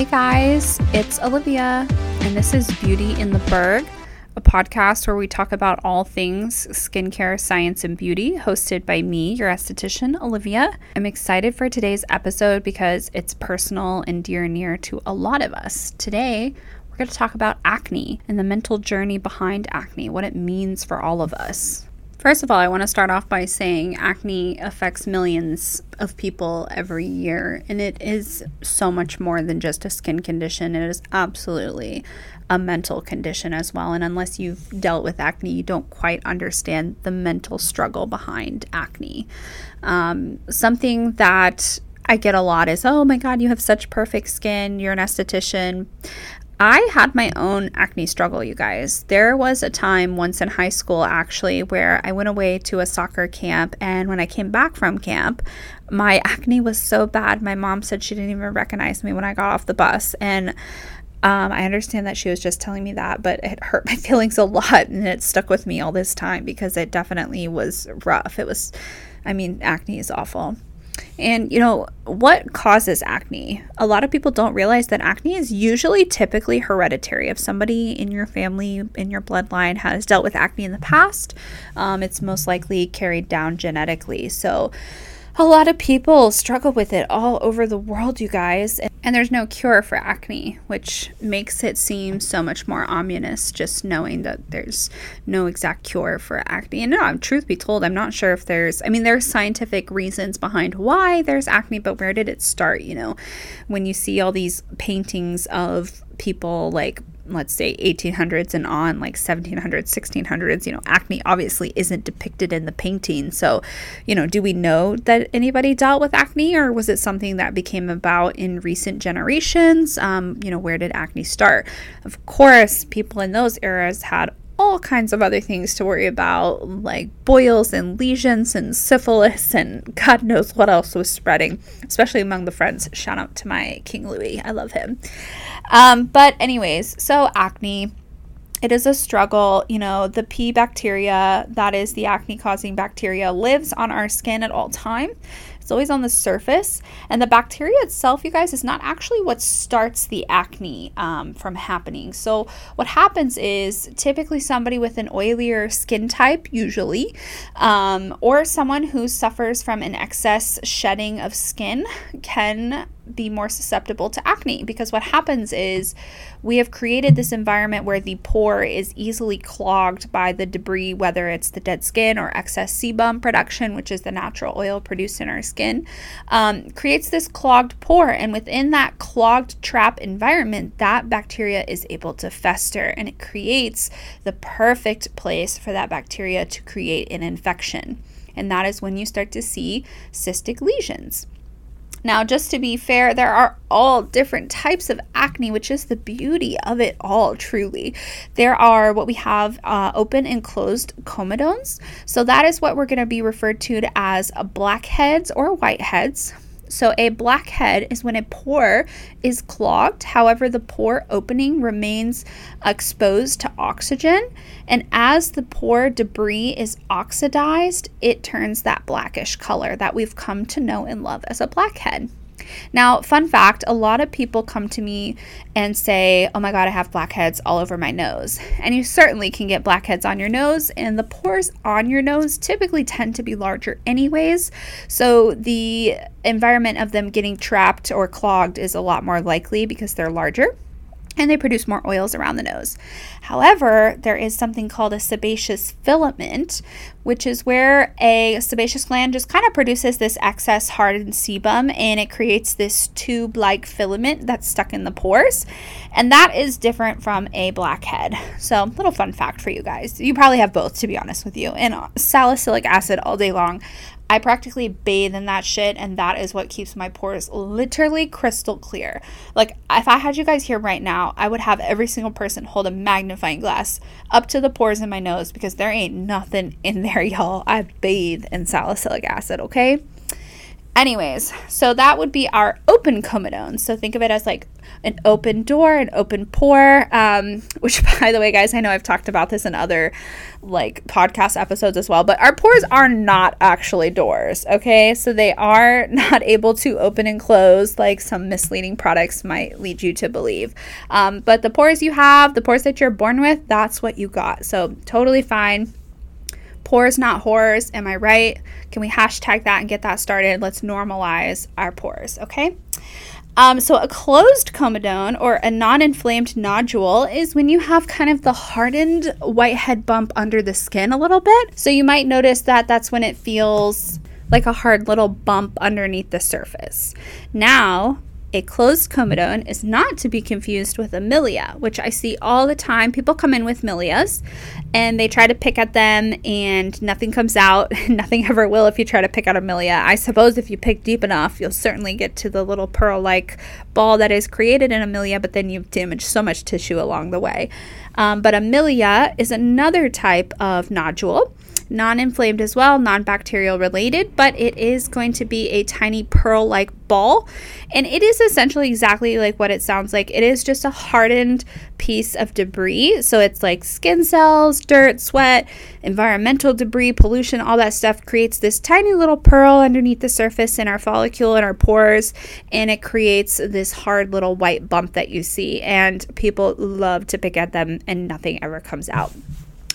Hey guys, it's Olivia, and this is Beauty in the Berg, a podcast where we talk about all things skincare, science, and beauty, hosted by me, your esthetician, Olivia. I'm excited for today's episode because it's personal and dear and near to a lot of us. Today, we're going to talk about acne and the mental journey behind acne, what it means for all of us. First of all, I want to start off by saying acne affects millions of people every year, and it is so much more than just a skin condition. It is absolutely a mental condition as well. And unless you've dealt with acne, you don't quite understand the mental struggle behind acne. Um, something that I get a lot is, oh my God, you have such perfect skin. You're an esthetician. I had my own acne struggle, you guys. There was a time once in high school, actually, where I went away to a soccer camp. And when I came back from camp, my acne was so bad. My mom said she didn't even recognize me when I got off the bus. And um, I understand that she was just telling me that, but it hurt my feelings a lot. And it stuck with me all this time because it definitely was rough. It was, I mean, acne is awful. And, you know, what causes acne? A lot of people don't realize that acne is usually typically hereditary. If somebody in your family, in your bloodline, has dealt with acne in the past, um, it's most likely carried down genetically. So, a lot of people struggle with it all over the world, you guys. And there's no cure for acne, which makes it seem so much more ominous just knowing that there's no exact cure for acne. And no, truth be told, I'm not sure if there's, I mean, there's scientific reasons behind why there's acne, but where did it start? You know, when you see all these paintings of people like let's say 1800s and on like 1700s 1600s you know acne obviously isn't depicted in the painting. So you know do we know that anybody dealt with acne or was it something that became about in recent generations? Um, you know where did acne start? Of course people in those eras had all kinds of other things to worry about, like boils and lesions and syphilis and God knows what else was spreading, especially among the French. Shout out to my King Louis. I love him. Um, but, anyways, so acne. It is a struggle. You know, the P bacteria, that is the acne causing bacteria, lives on our skin at all time. It's always on the surface. And the bacteria itself, you guys, is not actually what starts the acne um, from happening. So, what happens is typically somebody with an oilier skin type, usually, um, or someone who suffers from an excess shedding of skin, can be more susceptible to acne because what happens is we have created this environment where the pore is easily clogged by the debris, whether it's the dead skin or excess sebum production, which is the natural oil produced in our skin, um, creates this clogged pore. And within that clogged trap environment, that bacteria is able to fester and it creates the perfect place for that bacteria to create an infection. And that is when you start to see cystic lesions. Now, just to be fair, there are all different types of acne, which is the beauty of it all, truly. There are what we have uh, open and closed comedones. So, that is what we're going to be referred to as blackheads or whiteheads. So, a blackhead is when a pore is clogged, however, the pore opening remains exposed to oxygen. And as the pore debris is oxidized, it turns that blackish color that we've come to know and love as a blackhead. Now, fun fact a lot of people come to me and say, Oh my God, I have blackheads all over my nose. And you certainly can get blackheads on your nose, and the pores on your nose typically tend to be larger, anyways. So the environment of them getting trapped or clogged is a lot more likely because they're larger and they produce more oils around the nose. However, there is something called a sebaceous filament, which is where a sebaceous gland just kind of produces this excess hardened sebum and it creates this tube like filament that's stuck in the pores. And that is different from a blackhead. So, little fun fact for you guys. You probably have both, to be honest with you. And salicylic acid all day long. I practically bathe in that shit, and that is what keeps my pores literally crystal clear. Like, if I had you guys here right now, I would have every single person hold a magnifying glass up to the pores in my nose because there ain't nothing in there, y'all. I bathe in salicylic acid, okay? Anyways, so that would be our open comedone. So think of it as like an open door, an open pore. Um, which, by the way, guys, I know I've talked about this in other like podcast episodes as well, but our pores are not actually doors. Okay, so they are not able to open and close like some misleading products might lead you to believe. Um, but the pores you have, the pores that you're born with, that's what you got. So totally fine Pores, not horrors. Am I right? Can we hashtag that and get that started? Let's normalize our pores, okay? Um, so, a closed comedone or a non inflamed nodule is when you have kind of the hardened whitehead bump under the skin a little bit. So, you might notice that that's when it feels like a hard little bump underneath the surface. Now, a closed comedone is not to be confused with a milia, which I see all the time. People come in with milias and they try to pick at them and nothing comes out. nothing ever will if you try to pick out a milia. I suppose if you pick deep enough, you'll certainly get to the little pearl like ball that is created in a milia, but then you've damaged so much tissue along the way. Um, but a milia is another type of nodule non inflamed as well, non bacterial related, but it is going to be a tiny pearl like ball. And it is essentially exactly like what it sounds like. It is just a hardened piece of debris. So it's like skin cells, dirt, sweat, environmental debris, pollution, all that stuff creates this tiny little pearl underneath the surface in our follicle and our pores. And it creates this hard little white bump that you see. And people love to pick at them, and nothing ever comes out.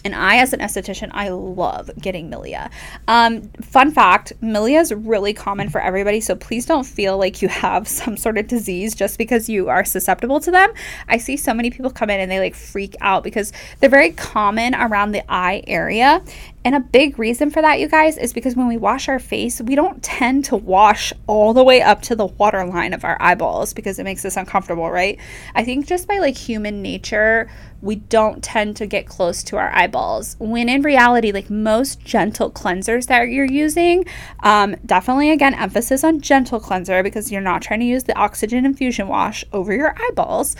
And I, as an esthetician, I love getting milia. Um, fun fact milia is really common for everybody, so please don't feel like you have some sort of disease just because you are susceptible to them. I see so many people come in and they like freak out because they're very common around the eye area. And a big reason for that, you guys, is because when we wash our face, we don't tend to wash all the way up to the waterline of our eyeballs because it makes us uncomfortable, right? I think just by like human nature, we don't tend to get close to our eyeballs. When in reality, like most gentle cleansers that you're using, um, definitely again, emphasis on gentle cleanser because you're not trying to use the oxygen infusion wash over your eyeballs.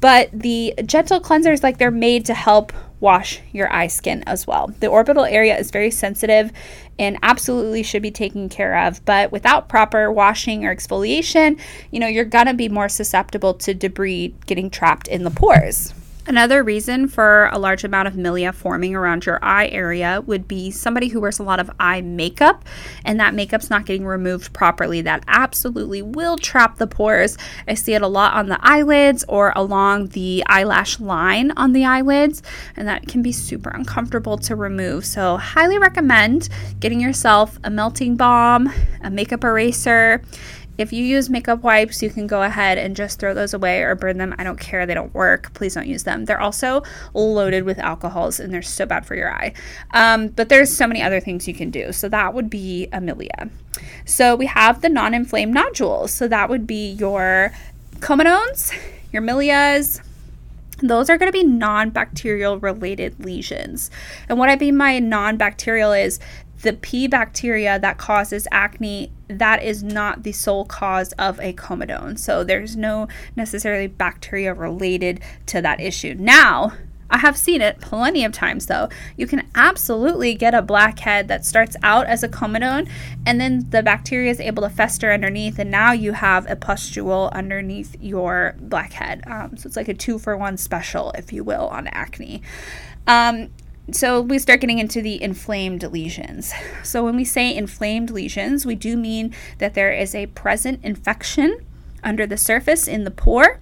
But the gentle cleansers, like they're made to help wash your eye skin as well. The orbital area is very sensitive and absolutely should be taken care of, but without proper washing or exfoliation, you know, you're going to be more susceptible to debris getting trapped in the pores. Another reason for a large amount of milia forming around your eye area would be somebody who wears a lot of eye makeup and that makeup's not getting removed properly. That absolutely will trap the pores. I see it a lot on the eyelids or along the eyelash line on the eyelids, and that can be super uncomfortable to remove. So, highly recommend getting yourself a melting balm, a makeup eraser if you use makeup wipes, you can go ahead and just throw those away or burn them. I don't care. They don't work. Please don't use them. They're also loaded with alcohols and they're so bad for your eye. Um, but there's so many other things you can do. So that would be a milia. So we have the non inflamed nodules. So that would be your comedones, your milias, those are going to be non bacterial related lesions. And what I mean by non bacterial is the P bacteria that causes acne, that is not the sole cause of a comedone. So there's no necessarily bacteria related to that issue. Now, I have seen it plenty of times though. You can absolutely get a blackhead that starts out as a comedone and then the bacteria is able to fester underneath and now you have a pustule underneath your blackhead. Um, so it's like a two for one special, if you will, on acne. Um, so we start getting into the inflamed lesions. So when we say inflamed lesions, we do mean that there is a present infection under the surface in the pore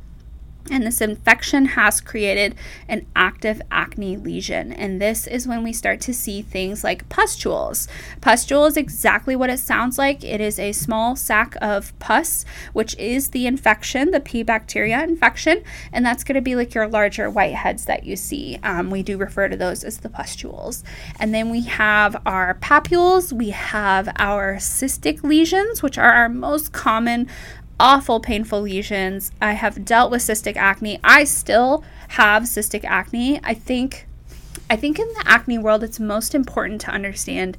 and this infection has created an active acne lesion. And this is when we start to see things like pustules. Pustule is exactly what it sounds like it is a small sac of pus, which is the infection, the P bacteria infection. And that's going to be like your larger whiteheads that you see. Um, we do refer to those as the pustules. And then we have our papules, we have our cystic lesions, which are our most common awful painful lesions. I have dealt with cystic acne. I still have cystic acne. I think I think in the acne world it's most important to understand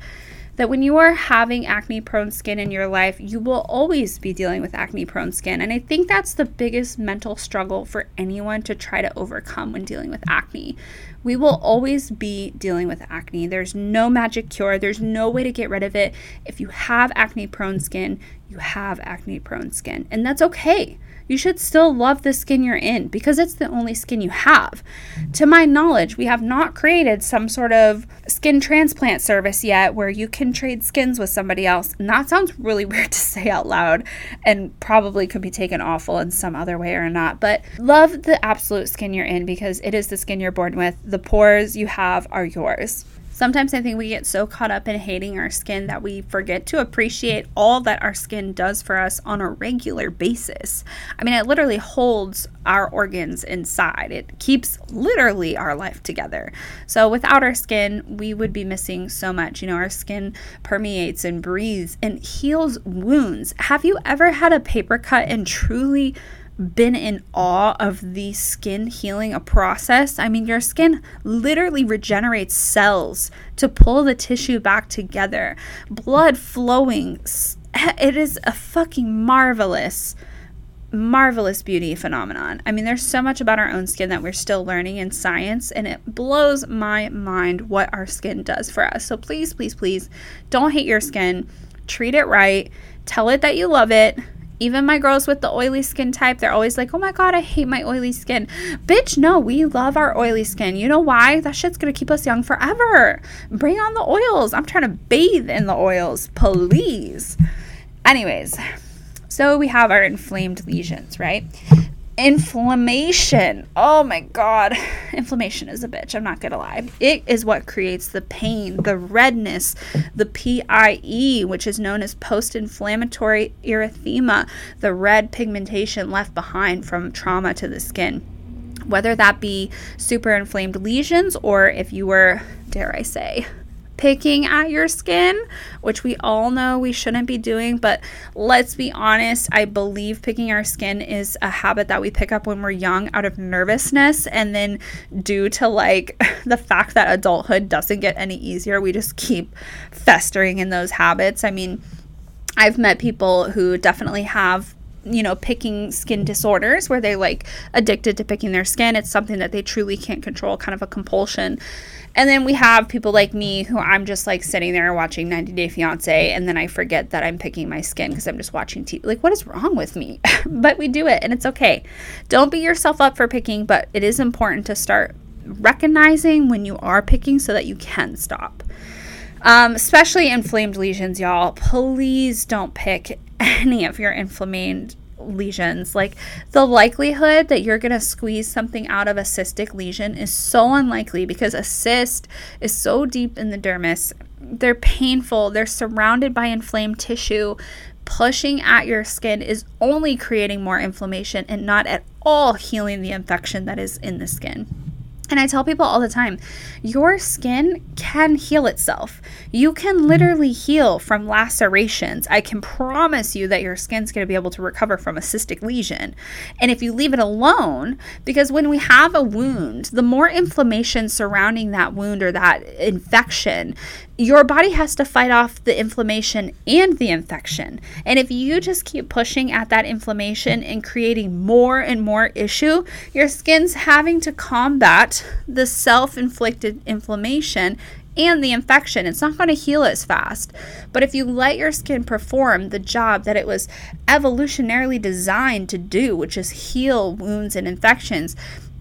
that when you are having acne prone skin in your life, you will always be dealing with acne prone skin. And I think that's the biggest mental struggle for anyone to try to overcome when dealing with acne. We will always be dealing with acne. There's no magic cure, there's no way to get rid of it. If you have acne prone skin, you have acne prone skin. And that's okay you should still love the skin you're in because it's the only skin you have. To my knowledge, we have not created some sort of skin transplant service yet where you can trade skins with somebody else. And that sounds really weird to say out loud and probably could be taken awful in some other way or not. But love the absolute skin you're in because it is the skin you're born with. The pores you have are yours. Sometimes I think we get so caught up in hating our skin that we forget to appreciate all that our skin does for us on a regular basis. I mean, it literally holds our organs inside, it keeps literally our life together. So, without our skin, we would be missing so much. You know, our skin permeates and breathes and heals wounds. Have you ever had a paper cut and truly been in awe of the skin healing a process. I mean, your skin literally regenerates cells to pull the tissue back together, blood flowing. It is a fucking marvelous, marvelous beauty phenomenon. I mean, there's so much about our own skin that we're still learning in science, and it blows my mind what our skin does for us. So please, please, please don't hate your skin. Treat it right. Tell it that you love it even my girls with the oily skin type, they're always like, oh my God, I hate my oily skin. Bitch, no, we love our oily skin. You know why? That shit's gonna keep us young forever. Bring on the oils. I'm trying to bathe in the oils, please. Anyways, so we have our inflamed lesions, right? Inflammation. Oh my god. Inflammation is a bitch, I'm not going to lie. It is what creates the pain, the redness, the PIE, which is known as post-inflammatory erythema, the red pigmentation left behind from trauma to the skin. Whether that be super inflamed lesions or if you were, dare I say, picking at your skin, which we all know we shouldn't be doing. But let's be honest, I believe picking our skin is a habit that we pick up when we're young out of nervousness. And then, due to like the fact that adulthood doesn't get any easier, we just keep festering in those habits. I mean, I've met people who definitely have you know, picking skin disorders where they're like addicted to picking their skin. It's something that they truly can't control, kind of a compulsion. And then we have people like me who I'm just like sitting there watching 90 Day Fiance and then I forget that I'm picking my skin because I'm just watching TV. Like, what is wrong with me? but we do it and it's okay. Don't beat yourself up for picking, but it is important to start recognizing when you are picking so that you can stop. Um, especially inflamed lesions, y'all. Please don't pick any of your inflamed lesions. Like the likelihood that you're going to squeeze something out of a cystic lesion is so unlikely because a cyst is so deep in the dermis. They're painful, they're surrounded by inflamed tissue. Pushing at your skin is only creating more inflammation and not at all healing the infection that is in the skin. And I tell people all the time your skin can heal itself. You can mm-hmm. literally heal from lacerations. I can promise you that your skin's going to be able to recover from a cystic lesion. And if you leave it alone, because when we have a wound, the more inflammation surrounding that wound or that infection, your body has to fight off the inflammation and the infection. And if you just keep pushing at that inflammation and creating more and more issue, your skin's having to combat the self inflicted inflammation and the infection. It's not going to heal as fast. But if you let your skin perform the job that it was evolutionarily designed to do, which is heal wounds and infections,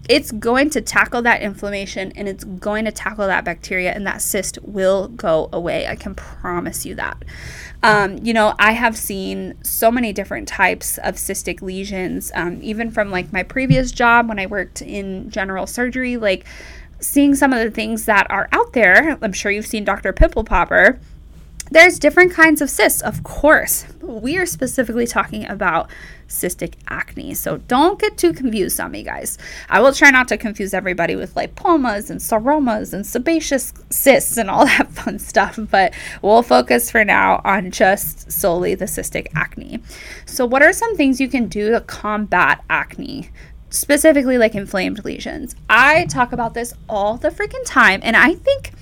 it's going to tackle that inflammation and it's going to tackle that bacteria and that cyst will go away. I can promise you that. Um, you know, I have seen so many different types of cystic lesions, um, even from like my previous job when I worked in general surgery, like seeing some of the things that are out there. I'm sure you've seen Dr. Pimple Popper there's different kinds of cysts, of course. We are specifically talking about cystic acne. So don't get too confused on me, guys. I will try not to confuse everybody with lipomas and seromas and sebaceous cysts and all that fun stuff, but we'll focus for now on just solely the cystic acne. So, what are some things you can do to combat acne? Specifically, like inflamed lesions. I talk about this all the freaking time, and I think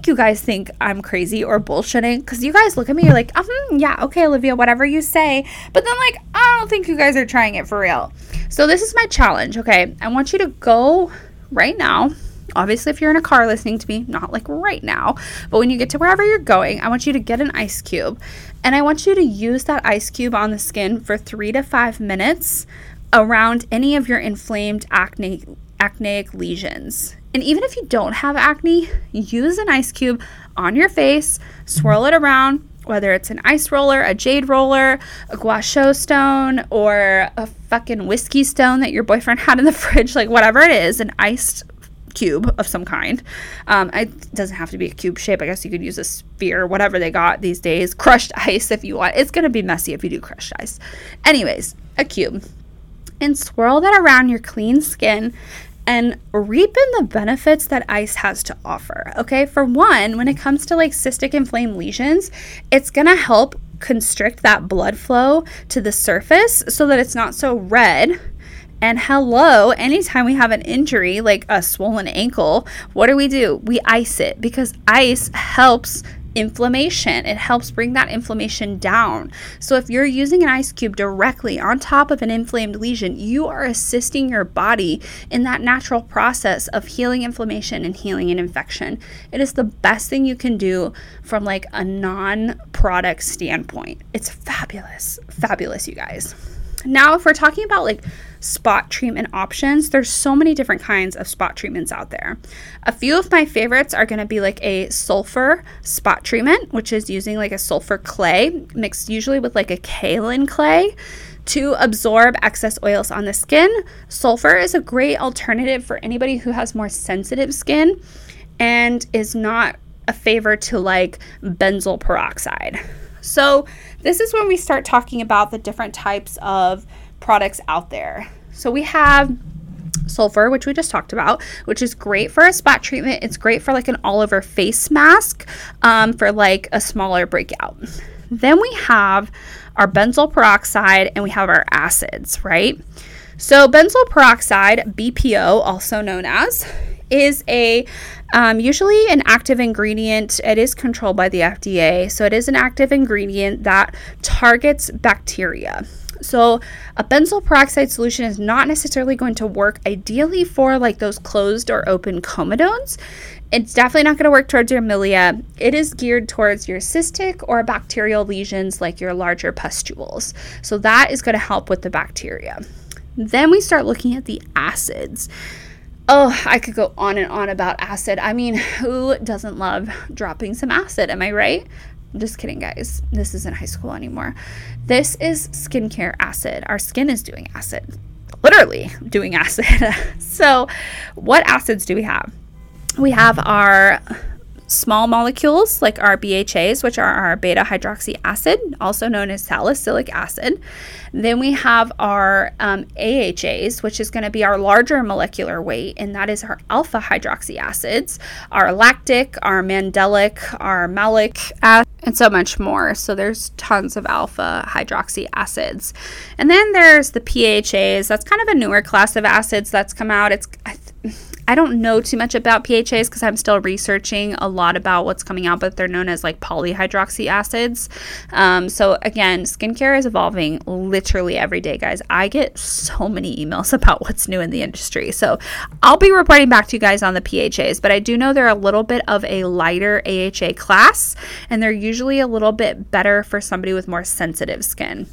think you guys think I'm crazy or bullshitting because you guys look at me, you're like, um, yeah, okay, Olivia, whatever you say. But then, like, I don't think you guys are trying it for real. So, this is my challenge, okay? I want you to go right now Obviously, if you're in a car listening to me, not like right now, but when you get to wherever you're going, I want you to get an ice cube and I want you to use that ice cube on the skin for three to five minutes around any of your inflamed acne acneic lesions. And even if you don't have acne, use an ice cube on your face, swirl it around, whether it's an ice roller, a jade roller, a gua sha stone, or a fucking whiskey stone that your boyfriend had in the fridge, like whatever it is, an iced cube of some kind. Um, it doesn't have to be a cube shape. I guess you could use a sphere, whatever they got these days. Crushed ice if you want. It's going to be messy if you do crushed ice. Anyways, a cube. And swirl that around your clean skin and reap in the benefits that ice has to offer. Okay, for one, when it comes to like cystic inflamed lesions, it's gonna help constrict that blood flow to the surface so that it's not so red and hello, anytime we have an injury like a swollen ankle, what do we do? We ice it because ice helps inflammation. It helps bring that inflammation down. So, if you're using an ice cube directly on top of an inflamed lesion, you are assisting your body in that natural process of healing inflammation and healing an infection. It is the best thing you can do from like a non product standpoint. It's fabulous. Fabulous, you guys. Now, if we're talking about like spot treatment options, there's so many different kinds of spot treatments out there. A few of my favorites are going to be like a sulfur spot treatment, which is using like a sulfur clay mixed usually with like a kaolin clay to absorb excess oils on the skin. Sulfur is a great alternative for anybody who has more sensitive skin and is not a favor to like benzoyl peroxide. So, this is when we start talking about the different types of products out there. So, we have sulfur, which we just talked about, which is great for a spot treatment. It's great for like an all over face mask um, for like a smaller breakout. Then we have our benzoyl peroxide and we have our acids, right? So, benzoyl peroxide, BPO, also known as, is a um, usually an active ingredient. It is controlled by the FDA, so it is an active ingredient that targets bacteria. So, a benzoyl peroxide solution is not necessarily going to work ideally for like those closed or open comedones. It's definitely not going to work towards your milia. It is geared towards your cystic or bacterial lesions like your larger pustules. So, that is going to help with the bacteria. Then we start looking at the acids. Oh, I could go on and on about acid. I mean, who doesn't love dropping some acid? Am I right? I'm just kidding, guys. This isn't high school anymore. This is skincare acid. Our skin is doing acid, literally doing acid. so, what acids do we have? We have our small molecules like our BHAs, which are our beta hydroxy acid, also known as salicylic acid. Then we have our um, AHAs, which is going to be our larger molecular weight, and that is our alpha hydroxy acids, our lactic, our mandelic, our malic acid, and so much more. So there's tons of alpha hydroxy acids. And then there's the PHAs. That's kind of a newer class of acids that's come out. It's I don't know too much about PHAs because I'm still researching a lot about what's coming out, but they're known as like polyhydroxy acids. Um, so again, skincare is evolving literally every day, guys. I get so many emails about what's new in the industry. So I'll be reporting back to you guys on the PHAs, but I do know they're a little bit of a lighter AHA class, and they're usually a little bit better for somebody with more sensitive skin.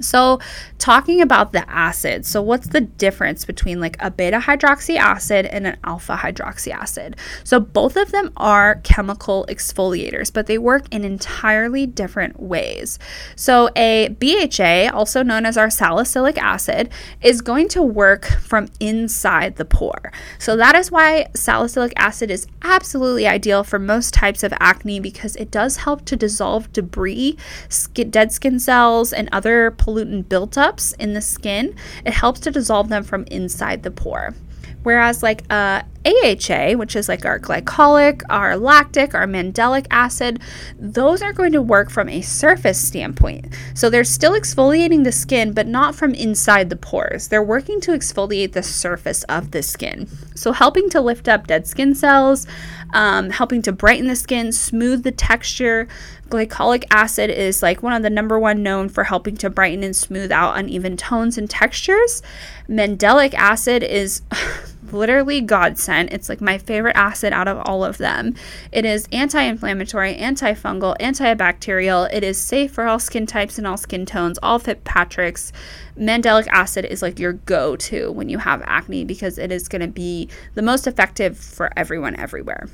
So, talking about the acid, so what's the difference between like a beta hydroxy acid and an alpha hydroxy acid? So, both of them are chemical exfoliators, but they work in entirely different ways. So, a BHA, also known as our salicylic acid, is going to work from inside the pore. So, that is why salicylic acid is absolutely ideal for most types of acne because it does help to dissolve debris, dead skin cells, and other pollutant buildups in the skin, it helps to dissolve them from inside the pore. Whereas, like uh, AHA, which is like our glycolic, our lactic, our mandelic acid, those are going to work from a surface standpoint. So they're still exfoliating the skin, but not from inside the pores. They're working to exfoliate the surface of the skin. So helping to lift up dead skin cells, um, helping to brighten the skin, smooth the texture. Glycolic acid is like one of the number one known for helping to brighten and smooth out uneven tones and textures. Mandelic acid is literally godsend. It's like my favorite acid out of all of them. It is anti inflammatory, antifungal, antibacterial. It is safe for all skin types and all skin tones, all Fitzpatrick's. Mandelic acid is like your go to when you have acne because it is going to be the most effective for everyone everywhere.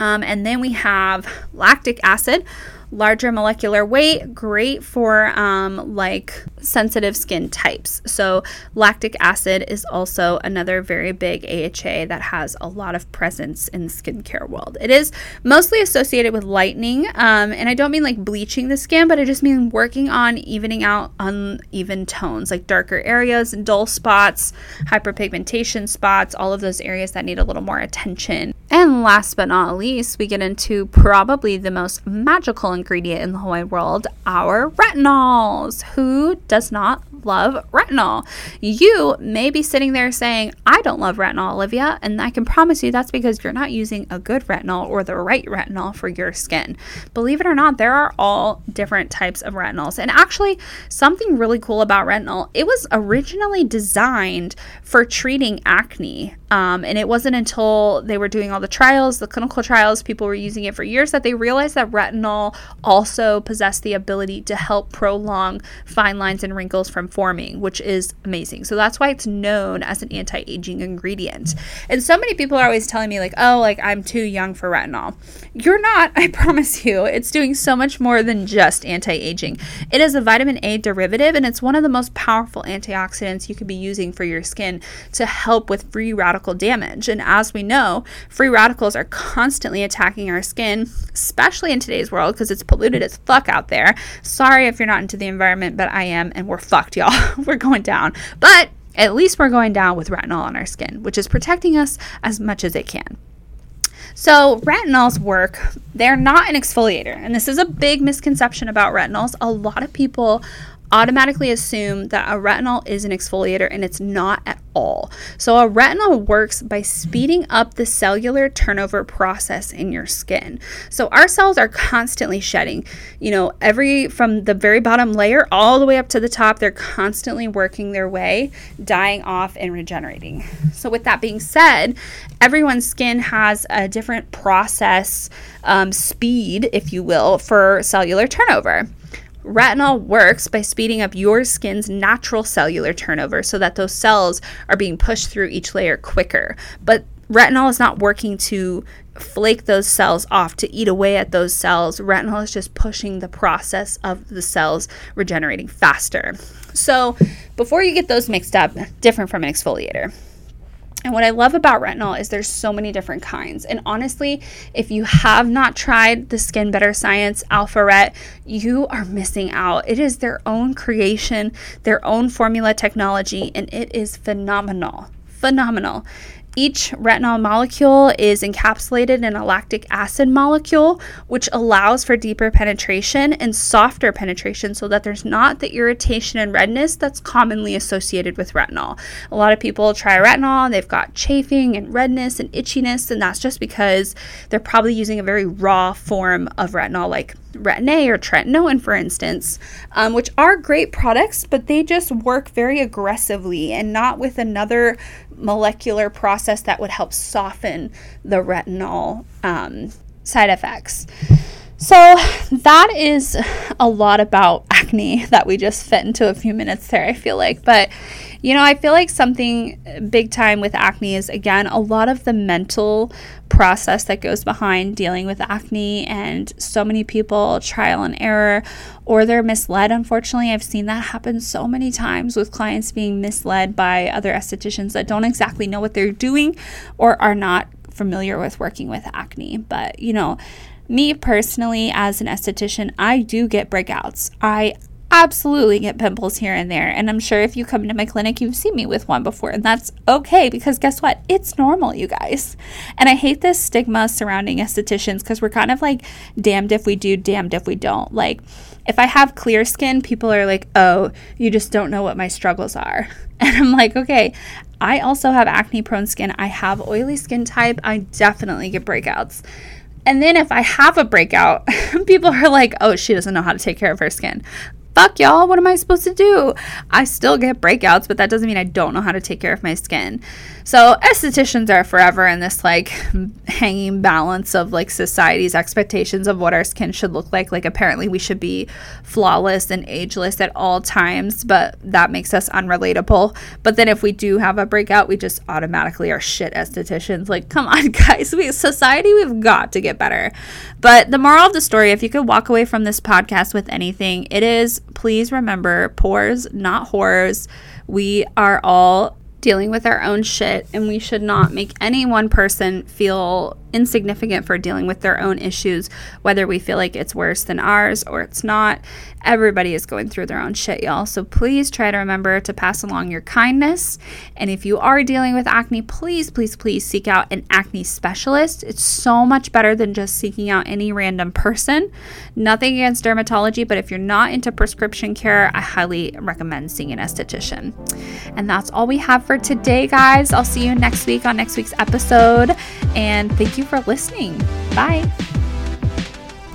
Um, and then we have lactic acid larger molecular weight, great for um, like sensitive skin types. So, lactic acid is also another very big AHA that has a lot of presence in the skincare world. It is mostly associated with lightening, um, and I don't mean like bleaching the skin, but I just mean working on evening out uneven tones, like darker areas, dull spots, hyperpigmentation spots, all of those areas that need a little more attention. And last but not least, we get into probably the most magical ingredient in the whole world our retinols. Who does not love retinol? You may be sitting there saying, I don't love retinol, Olivia. And I can promise you that's because you're not using a good retinol or the right retinol for your skin. Believe it or not, there are all different types of retinols. And actually, something really cool about retinol, it was originally designed for treating acne. Um, and it wasn't until they were doing all the trials, the clinical trials, people were using it for years, that they realized that retinol also possessed the ability to help prolong fine lines and wrinkles from forming, which is amazing. So that's why it's known as an anti aging ingredient. And so many people are always telling me, like, oh, like I'm too young for retinol. You're not, I promise you. It's doing so much more than just anti aging. It is a vitamin A derivative, and it's one of the most powerful antioxidants you could be using for your skin to help with free radical damage. And as we know, free radicals are constantly attacking our skin, especially in today's world because it's polluted as fuck out there. Sorry if you're not into the environment, but I am, and we're fucked, y'all. we're going down. But at least we're going down with retinol on our skin, which is protecting us as much as it can. So, retinols work, they're not an exfoliator. And this is a big misconception about retinols. A lot of people automatically assume that a retinol is an exfoliator and it's not at all. So, a retinol works by speeding up the cellular turnover process in your skin. So, our cells are constantly shedding, you know, every from the very bottom layer all the way up to the top, they're constantly working their way, dying off, and regenerating. So, with that being said, everyone's skin has a different process um, speed, if you will, for cellular turnover. Retinol works by speeding up your skin's natural cellular turnover so that those cells are being pushed through each layer quicker. But retinol is not working to flake those cells off to eat away at those cells. Retinol is just pushing the process of the cells regenerating faster. So, before you get those mixed up, different from an exfoliator. And what I love about retinol is there's so many different kinds. And honestly, if you have not tried the Skin Better Science Alpha Ret, you are missing out. It is their own creation, their own formula technology, and it is phenomenal. Phenomenal. Each retinol molecule is encapsulated in a lactic acid molecule, which allows for deeper penetration and softer penetration so that there's not the irritation and redness that's commonly associated with retinol. A lot of people try retinol, and they've got chafing and redness and itchiness, and that's just because they're probably using a very raw form of retinol, like Retin-A or tretinoin, for instance, um, which are great products, but they just work very aggressively and not with another molecular process that would help soften the retinol um, side effects. So, that is a lot about acne that we just fit into a few minutes there, I feel like. But you know, I feel like something big time with acne is again a lot of the mental process that goes behind dealing with acne, and so many people trial and error or they're misled. Unfortunately, I've seen that happen so many times with clients being misled by other estheticians that don't exactly know what they're doing or are not familiar with working with acne. But, you know, me personally, as an esthetician, I do get breakouts. I absolutely get pimples here and there. And I'm sure if you come into my clinic, you've seen me with one before. And that's okay because guess what? It's normal, you guys. And I hate this stigma surrounding estheticians because we're kind of like damned if we do, damned if we don't. Like, if I have clear skin, people are like, oh, you just don't know what my struggles are. And I'm like, okay, I also have acne prone skin. I have oily skin type. I definitely get breakouts. And then if I have a breakout, people are like, oh, she doesn't know how to take care of her skin fuck, y'all? What am I supposed to do? I still get breakouts, but that doesn't mean I don't know how to take care of my skin. So, estheticians are forever in this like hanging balance of like society's expectations of what our skin should look like. Like, apparently, we should be flawless and ageless at all times, but that makes us unrelatable. But then, if we do have a breakout, we just automatically are shit estheticians. Like, come on, guys, we society, we've got to get better. But the moral of the story, if you could walk away from this podcast with anything, it is please remember pores, not horrors. We are all dealing with our own shit, and we should not make any one person feel insignificant for dealing with their own issues, whether we feel like it's worse than ours or it's not. Everybody is going through their own shit, y'all. So please try to remember to pass along your kindness. And if you are dealing with acne, please, please, please seek out an acne specialist. It's so much better than just seeking out any random person. Nothing against dermatology, but if you're not into prescription care, I highly recommend seeing an esthetician. And that's all we have for today, guys. I'll see you next week on next week's episode. And thank you for listening. Bye.